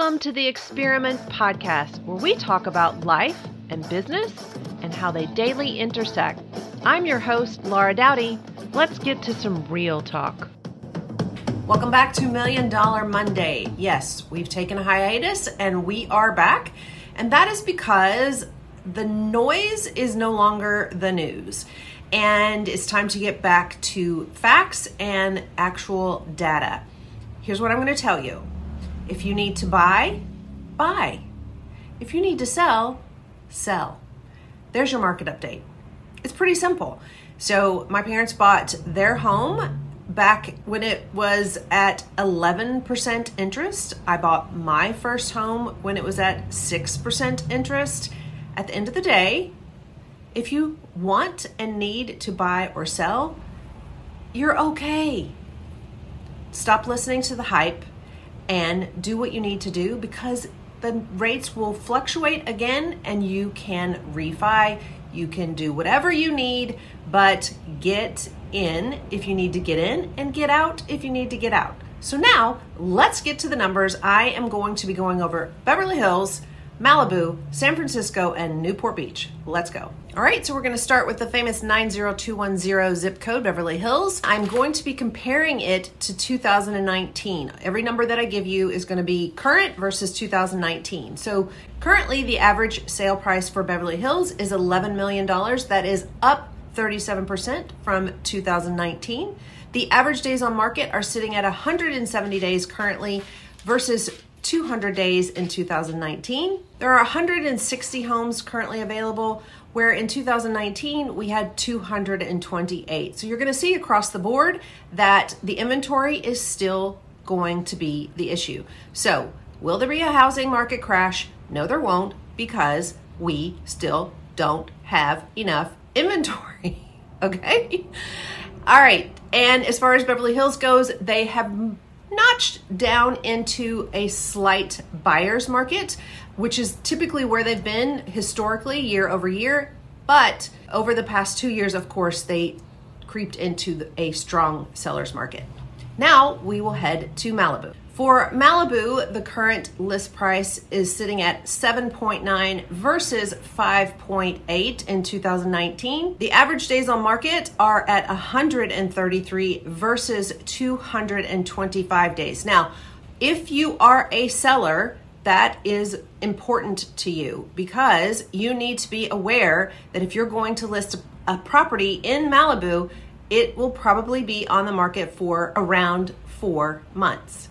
Welcome to the Experiment Podcast, where we talk about life and business and how they daily intersect. I'm your host, Laura Doughty. Let's get to some real talk. Welcome back to Million Dollar Monday. Yes, we've taken a hiatus and we are back. And that is because the noise is no longer the news. And it's time to get back to facts and actual data. Here's what I'm going to tell you if you need to buy, buy. If you need to sell, sell. There's your market update. It's pretty simple. So, my parents bought their home back when it was at 11% interest. I bought my first home when it was at 6% interest. At the end of the day, if you want and need to buy or sell, you're okay. Stop listening to the hype and do what you need to do because the rates will fluctuate again and you can refi. You can do whatever you need, but get in if you need to get in and get out if you need to get out. So now let's get to the numbers. I am going to be going over Beverly Hills, Malibu, San Francisco, and Newport Beach. Let's go. All right, so we're going to start with the famous 90210 zip code, Beverly Hills. I'm going to be comparing it to 2019. Every number that I give you is going to be current versus 2019. So currently, the average sale price for Beverly Hills is $11 million. That is up 37% from 2019. The average days on market are sitting at 170 days currently versus 200 days in 2019. There are 160 homes currently available, where in 2019 we had 228. So you're going to see across the board that the inventory is still going to be the issue. So, will there be a housing market crash? No, there won't because we still don't have enough inventory. okay? All right. And as far as Beverly Hills goes, they have notched down into a slight buyer's market, which is typically where they've been historically year over year. But over the past two years, of course, they creeped into a strong seller's market. Now we will head to Malibu. For Malibu, the current list price is sitting at 7.9 versus 5.8 in 2019. The average days on market are at 133 versus 225 days. Now, if you are a seller, that is important to you because you need to be aware that if you're going to list a property in Malibu, it will probably be on the market for around four months.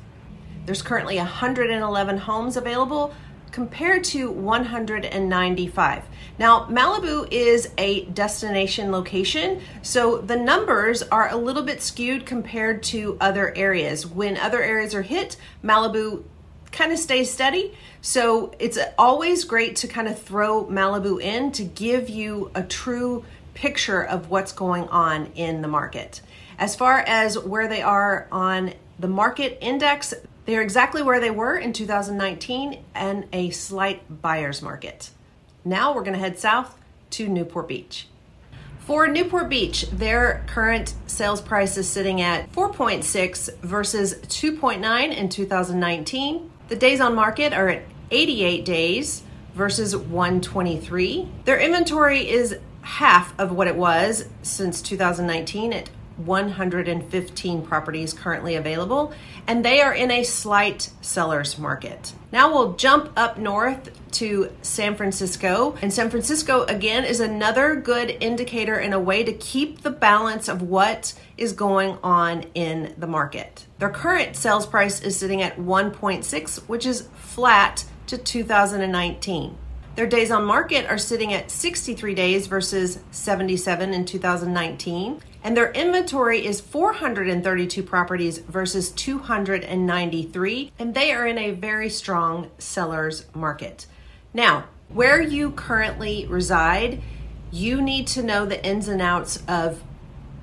There's currently 111 homes available compared to 195. Now, Malibu is a destination location, so the numbers are a little bit skewed compared to other areas. When other areas are hit, Malibu kind of stays steady. So it's always great to kind of throw Malibu in to give you a true picture of what's going on in the market. As far as where they are on the market index, they are exactly where they were in 2019 and a slight buyer's market. Now we're going to head south to Newport Beach. For Newport Beach, their current sales price is sitting at 4.6 versus 2.9 in 2019. The days on market are at 88 days versus 123. Their inventory is half of what it was since 2019 at 115 properties currently available, and they are in a slight seller's market. Now we'll jump up north to San Francisco. And San Francisco, again, is another good indicator and a way to keep the balance of what is going on in the market. Their current sales price is sitting at 1.6, which is flat to 2019. Their days on market are sitting at 63 days versus 77 in 2019. And their inventory is 432 properties versus 293. And they are in a very strong seller's market. Now, where you currently reside, you need to know the ins and outs of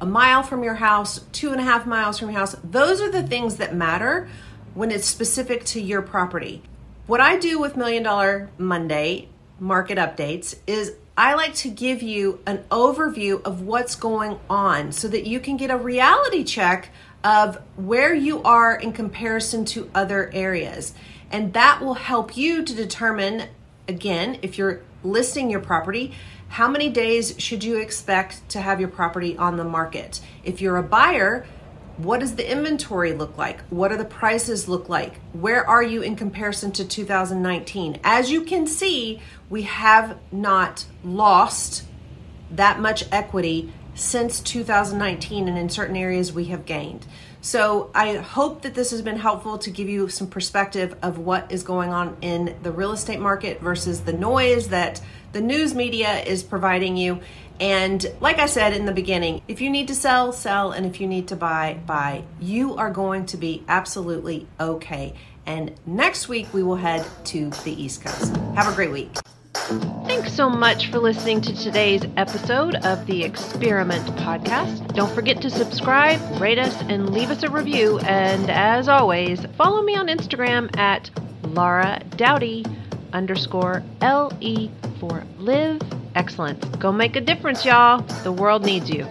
a mile from your house, two and a half miles from your house. Those are the things that matter when it's specific to your property. What I do with Million Dollar Monday market updates is I like to give you an overview of what's going on so that you can get a reality check of where you are in comparison to other areas. And that will help you to determine, again, if you're listing your property, how many days should you expect to have your property on the market? If you're a buyer, what does the inventory look like? What do the prices look like? Where are you in comparison to 2019? As you can see, we have not lost that much equity since 2019, and in certain areas we have gained. So I hope that this has been helpful to give you some perspective of what is going on in the real estate market versus the noise that the news media is providing you. And like I said in the beginning, if you need to sell, sell, and if you need to buy, buy. You are going to be absolutely okay. And next week we will head to the East Coast. Have a great week. Thanks so much for listening to today's episode of the Experiment Podcast. Don't forget to subscribe, rate us, and leave us a review. And as always, follow me on Instagram at Laura Doughty underscore L E for live excellence. Go make a difference, y'all. The world needs you.